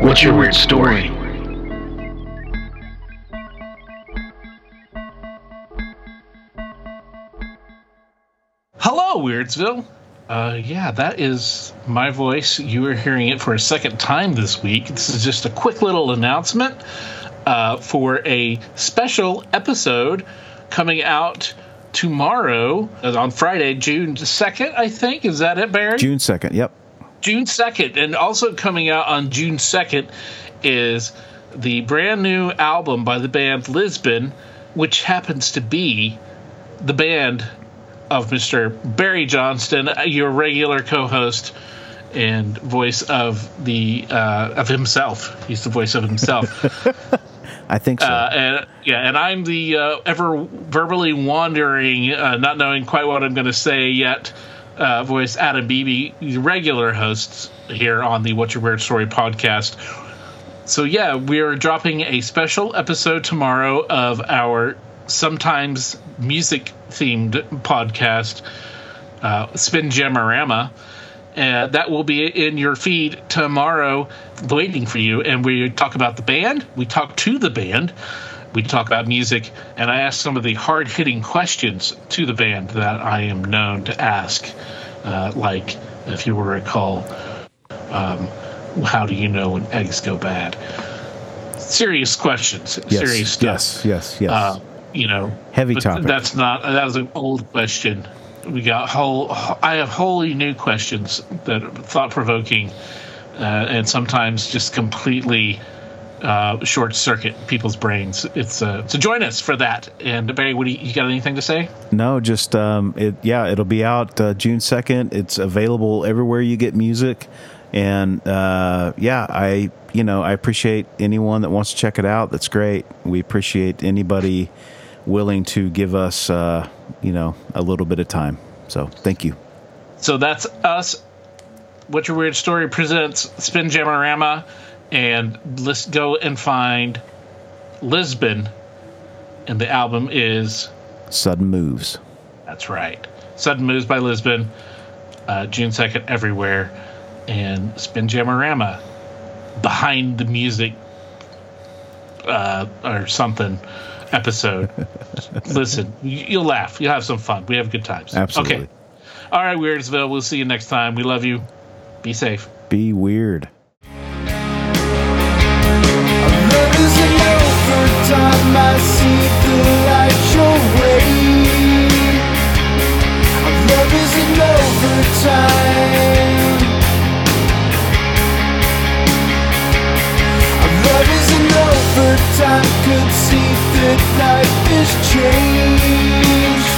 what's your weird story? Hello, Weirdsville. Uh, yeah, that is my voice. You are hearing it for a second time this week. This is just a quick little announcement uh, for a special episode coming out tomorrow uh, on Friday, June 2nd, I think. Is that it, Barry? June 2nd, yep. June 2nd. And also coming out on June 2nd is the brand new album by the band Lisbon, which happens to be the band of Mr. Barry Johnston, your regular co-host and voice of the uh, of himself. He's the voice of himself. I think so. Uh, and yeah, and I'm the uh, ever verbally wandering, uh, not knowing quite what I'm going to say yet. Uh, voice Adam Beebe, regular hosts here on the What's Your Weird Story podcast. So yeah, we are dropping a special episode tomorrow of our sometimes music themed podcast, uh, Spinjamarama. Uh, that will be in your feed tomorrow, waiting for you. And we talk about the band, we talk to the band, we talk about music, and I ask some of the hard hitting questions to the band that I am known to ask. Uh, like, if you will recall, um, how do you know when eggs go bad? Serious questions, yes, serious stuff. Yes, yes, yes. Uh, you know, Heavy but topic. That's not. That was an old question. We got whole. I have wholly new questions that are thought provoking, uh, and sometimes just completely uh, short circuit people's brains. It's uh, so join us for that. And Barry, what do you, you got? Anything to say? no, just um, it. Yeah, it'll be out uh, June second. It's available everywhere you get music, and uh, yeah, I you know I appreciate anyone that wants to check it out. That's great. We appreciate anybody willing to give us uh, you know a little bit of time. So thank you. So that's us. What's your weird story presents Spinjamarama, and let's go and find Lisbon, and the album is Sudden moves. That's right. Sudden Moves by Lisbon, uh, June 2nd, everywhere. And Spinjamarama, Behind the Music, uh, or something episode. Listen, you- you'll laugh. You'll have some fun. We have good times. Absolutely. Okay. All right, Weirdsville. We'll see you next time. We love you. Be safe. Be weird. time could see that life is changed.